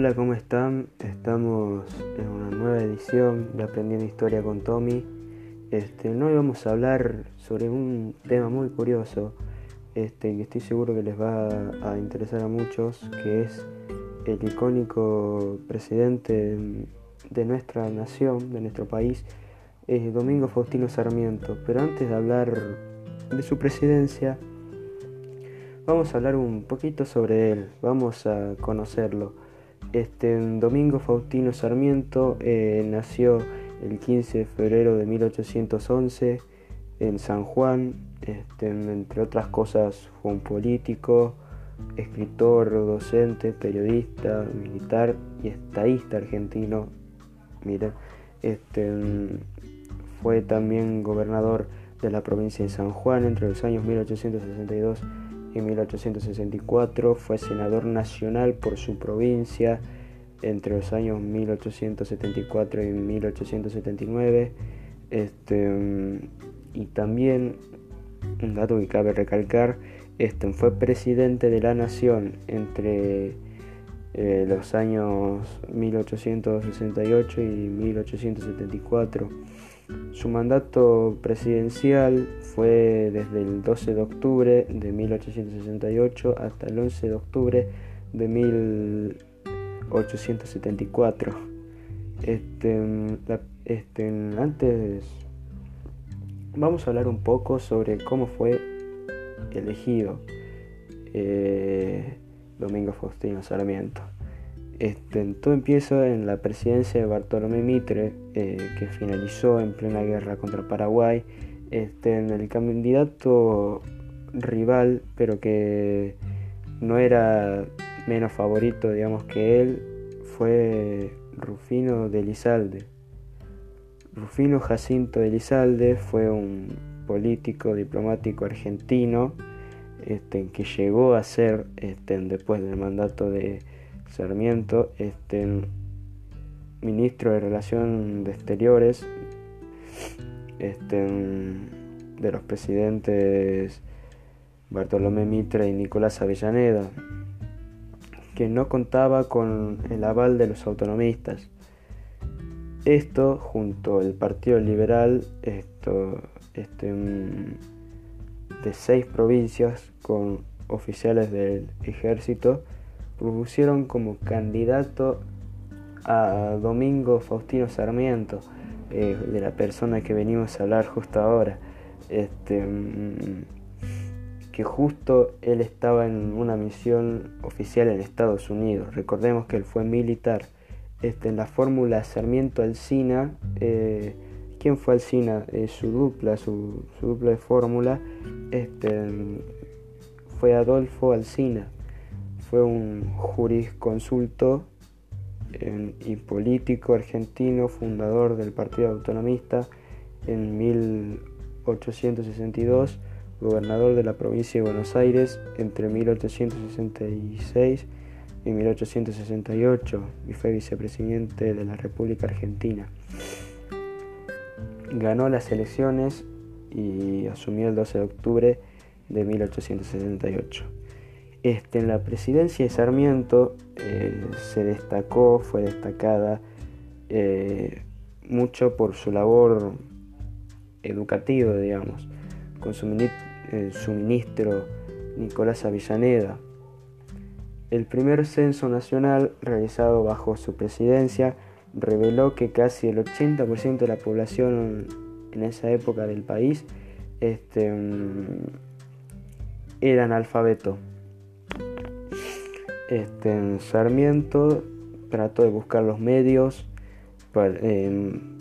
Hola, ¿cómo están? Estamos en una nueva edición de Aprendiendo Historia con Tommy. Este, hoy vamos a hablar sobre un tema muy curioso este, que estoy seguro que les va a interesar a muchos, que es el icónico presidente de nuestra nación, de nuestro país, Domingo Faustino Sarmiento. Pero antes de hablar de su presidencia, vamos a hablar un poquito sobre él, vamos a conocerlo. Este, Domingo Faustino Sarmiento eh, nació el 15 de febrero de 1811 en San Juan. Este, entre otras cosas fue un político, escritor, docente, periodista, militar y estadista argentino. Mira, este, fue también gobernador de la provincia de San Juan entre los años 1862 en 1864 fue senador nacional por su provincia entre los años 1874 y 1879. Este, y también, un dato que cabe recalcar, este, fue presidente de la nación entre eh, los años 1868 y 1874. Su mandato presidencial fue desde el 12 de octubre de 1868 hasta el 11 de octubre de 1874. Este, este, antes vamos a hablar un poco sobre cómo fue elegido eh, Domingo Faustino Sarmiento. Este, todo empieza en la presidencia de Bartolomé Mitre, eh, que finalizó en plena guerra contra Paraguay. Este, en el candidato rival, pero que no era menos favorito, digamos, que él, fue Rufino de Elizalde. Rufino Jacinto de Elizalde fue un político diplomático argentino este, que llegó a ser, este, después del mandato de Sarmiento, este, ministro de Relaciones Exteriores este, de los presidentes Bartolomé Mitre y Nicolás Avellaneda, que no contaba con el aval de los autonomistas. Esto, junto al Partido Liberal, esto, este, de seis provincias con oficiales del ejército, propusieron como candidato a Domingo Faustino Sarmiento, eh, de la persona que venimos a hablar justo ahora. Este, mm, que justo él estaba en una misión oficial en Estados Unidos. Recordemos que él fue militar. Este, en la fórmula Sarmiento-Alcina, eh, ¿quién fue Alcina? Eh, su dupla, su, su dupla de fórmula, este, fue Adolfo Alcina fue un jurisconsulto y político argentino, fundador del Partido Autonomista en 1862, gobernador de la provincia de Buenos Aires entre 1866 y 1868 y fue vicepresidente de la República Argentina. Ganó las elecciones y asumió el 12 de octubre de 1878. Este, en la presidencia de Sarmiento eh, se destacó, fue destacada eh, mucho por su labor educativa, digamos, con su, eh, su ministro Nicolás Avellaneda. El primer censo nacional realizado bajo su presidencia reveló que casi el 80% de la población en esa época del país este, mm, era analfabeto. Este, en Sarmiento trató de buscar los medios em,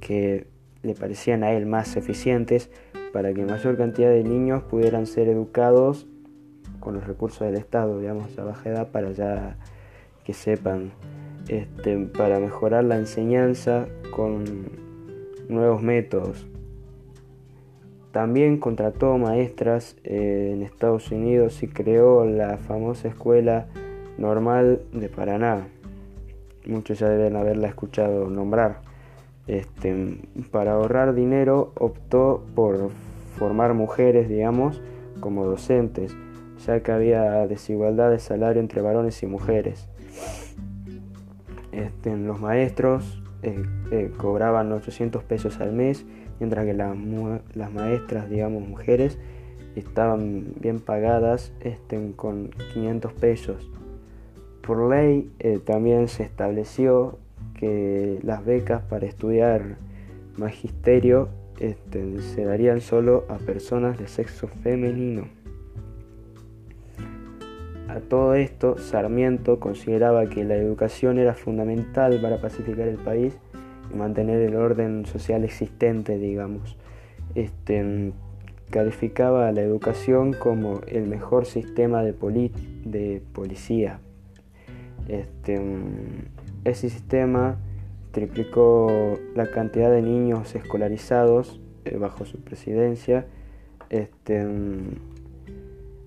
que le parecían a él más eficientes para que mayor cantidad de niños pudieran ser educados con los recursos del Estado, digamos, a baja edad, para ya que sepan, este, para mejorar la enseñanza con nuevos métodos. También contrató maestras eh, en Estados Unidos y creó la famosa escuela normal de Paraná. Muchos ya deben haberla escuchado nombrar. Este, para ahorrar dinero optó por formar mujeres, digamos, como docentes, ya que había desigualdad de salario entre varones y mujeres. Este, los maestros eh, eh, cobraban 800 pesos al mes, mientras que las, maestras, digamos mujeres, estaban bien pagadas este, con 500 pesos. Por ley eh, también se estableció que las becas para estudiar magisterio este, se darían solo a personas de sexo femenino. A todo esto, Sarmiento consideraba que la educación era fundamental para pacificar el país mantener el orden social existente, digamos. Este, calificaba a la educación como el mejor sistema de, policía. Este, ese sistema triplicó la cantidad de niños escolarizados eh, bajo su presidencia. Este,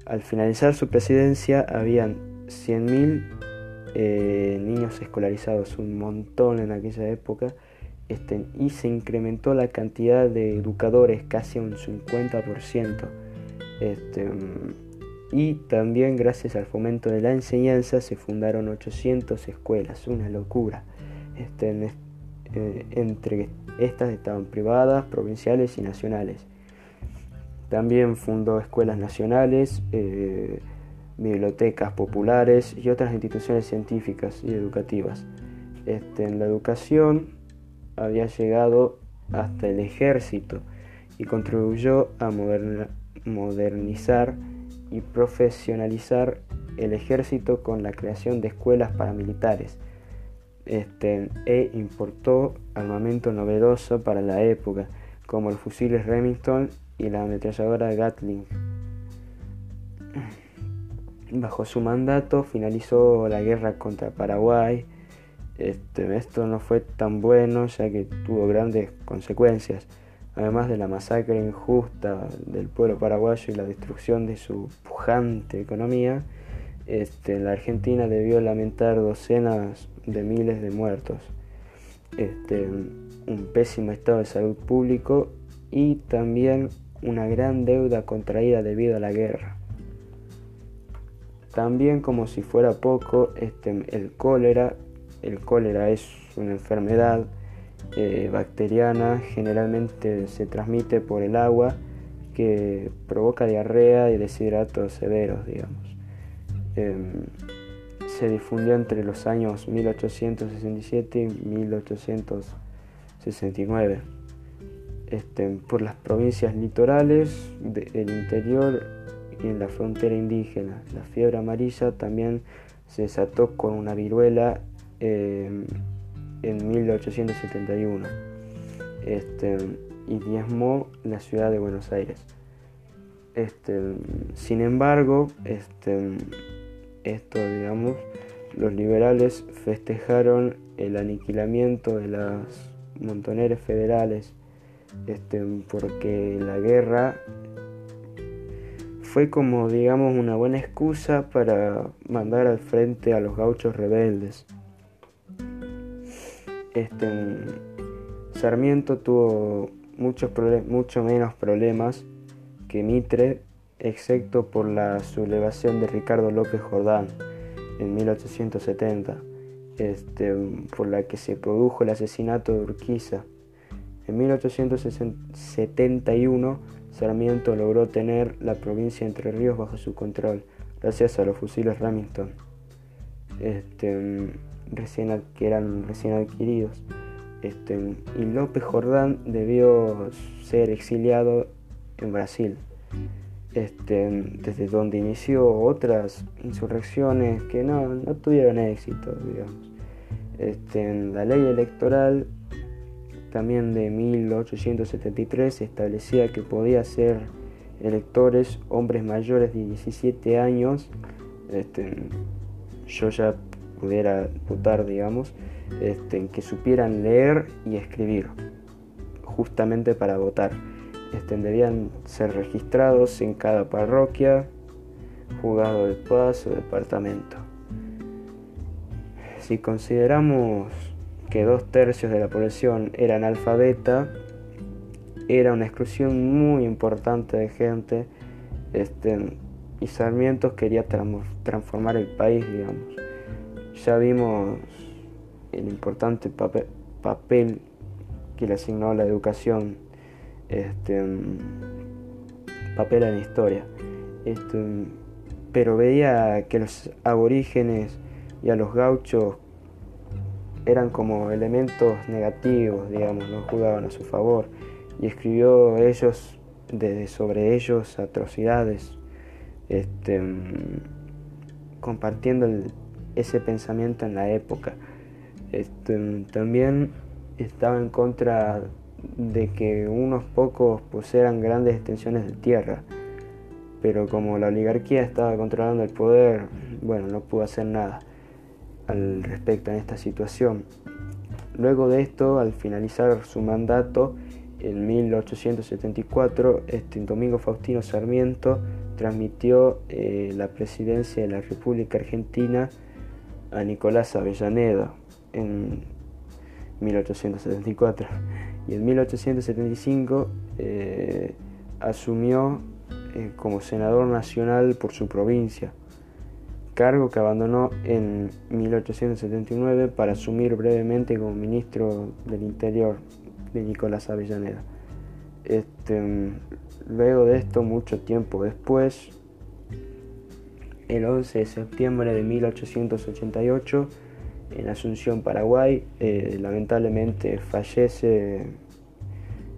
al finalizar su presidencia habían 100.000 eh, niños escolarizados, un montón en aquella época, y se incrementó la cantidad de educadores casi un 50%. Este, mm, y también gracias al fomento de la enseñanza se fundaron 800 escuelas, una locura. Este, eh, entre estas estaban privadas, provinciales y nacionales. También fundó escuelas nacionales, eh, bibliotecas populares y otras instituciones científicas y educativas. Este, en la educación había llegado hasta el ejército y contribuyó a modernizar y profesionalizar el ejército con la creación de escuelas paramilitares este, e importó armamento novedoso para la época, como los fusiles Remington y la ametralladora Gatling. Bajo su mandato finalizó la guerra contra Paraguay. Este, esto no fue tan bueno ya que tuvo grandes consecuencias, además de la masacre injusta del pueblo paraguayo y la destrucción de su pujante economía. Este, la Argentina debió lamentar docenas de miles de muertos, este, un pésimo estado de salud público y también una gran deuda contraída debido a la guerra. También como si fuera poco, el cólera, el cólera es una enfermedad eh, bacteriana, generalmente se transmite por el agua que provoca diarrea y deshidratos severos, digamos. Em, se difundió entre los años 1867 y 1869 este, por las provincias litorales del interior y en la frontera indígena. La fiebre amarilla también se desató con una viruela en 1871 este, y diezmó la ciudad de Buenos Aires. Este, sin embargo, este, digamos, los liberales festejaron el aniquilamiento de las montoneras federales este, porque la guerra fue como, digamos, una buena excusa para mandar al frente a los gauchos rebeldes. Este, Sarmiento tuvo muchos mucho menos problemas que Mitre excepto por la sublevación de Ricardo López Jordán en 1870, este, por la que se produjo el asesinato de Urquiza. En 1871, Sarmiento logró tener la provincia de Entre Ríos bajo su control, gracias a los fusiles Remington, este, recién, que eran recién adquiridos. Este, y López Jordán debió ser exiliado en Brasil este, desde donde inició otras insurrecciones que no, tuvieron éxito, digamos. Este, la ley electoral también de 1873 establecía que podía ser electores hombres mayores de 17 años, este, yo ya pudiera votar, digamos, este, que supieran leer y escribir, justamente para votar debían ser registrados en cada parroquia, juzgado de paz o departamento. Si consideramos que dos tercios de la población era analfabeta, era una exclusión muy importante de gente este, y Sarmiento quería transformar el país, digamos. Ya vimos el importante papel, que le asignó la educación, este, papel en la historia. Este, pero veía que los aborígenes y a los gauchos eran como elementos negativos, digamos, no jugaban a su favor, y escribió ellos de, sobre ellos atrocidades, este, compartiendo ese pensamiento en la época. Este, también estaba en contra de que unos pocos poseeran grandes extensiones de tierra, pero como la oligarquía estaba controlando el poder, bueno, no pudo hacer nada al respecto en esta situación. Luego de esto, al finalizar su mandato, en 1874, este Domingo Faustino Sarmiento transmitió eh, la presidencia de la República Argentina a Nicolás Avellaneda en 1874 y en 1875 eh, asumió eh, como senador nacional por su provincia, cargo que abandonó en 1879 para asumir brevemente como ministro del Interior de Nicolás Avellaneda. Este, luego de esto, mucho tiempo después, el 11 de septiembre de 1888, en Asunción, Paraguay, eh, lamentablemente fallece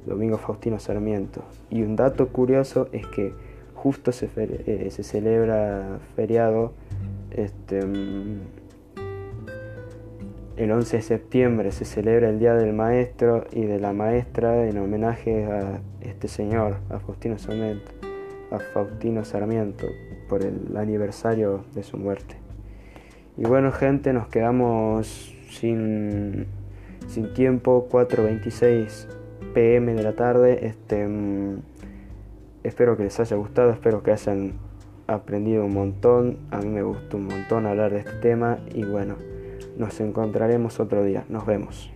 Domingo Faustino Sarmiento. Y un dato curioso es que justo se, eh, celebra feriado este, el 11 de septiembre se celebra el Día del Maestro y de la Maestra en homenaje a este señor, a Faustino Sarmiento, a Faustino Sarmiento por el aniversario de su muerte. Y bueno gente, nos quedamos sin, sin tiempo, 4.26 pm de la tarde. Este, mm, espero que les haya gustado, espero que hayan aprendido un montón. A mí me gustó un montón hablar de este tema y bueno. Nos encontraremos otro día. Nos vemos.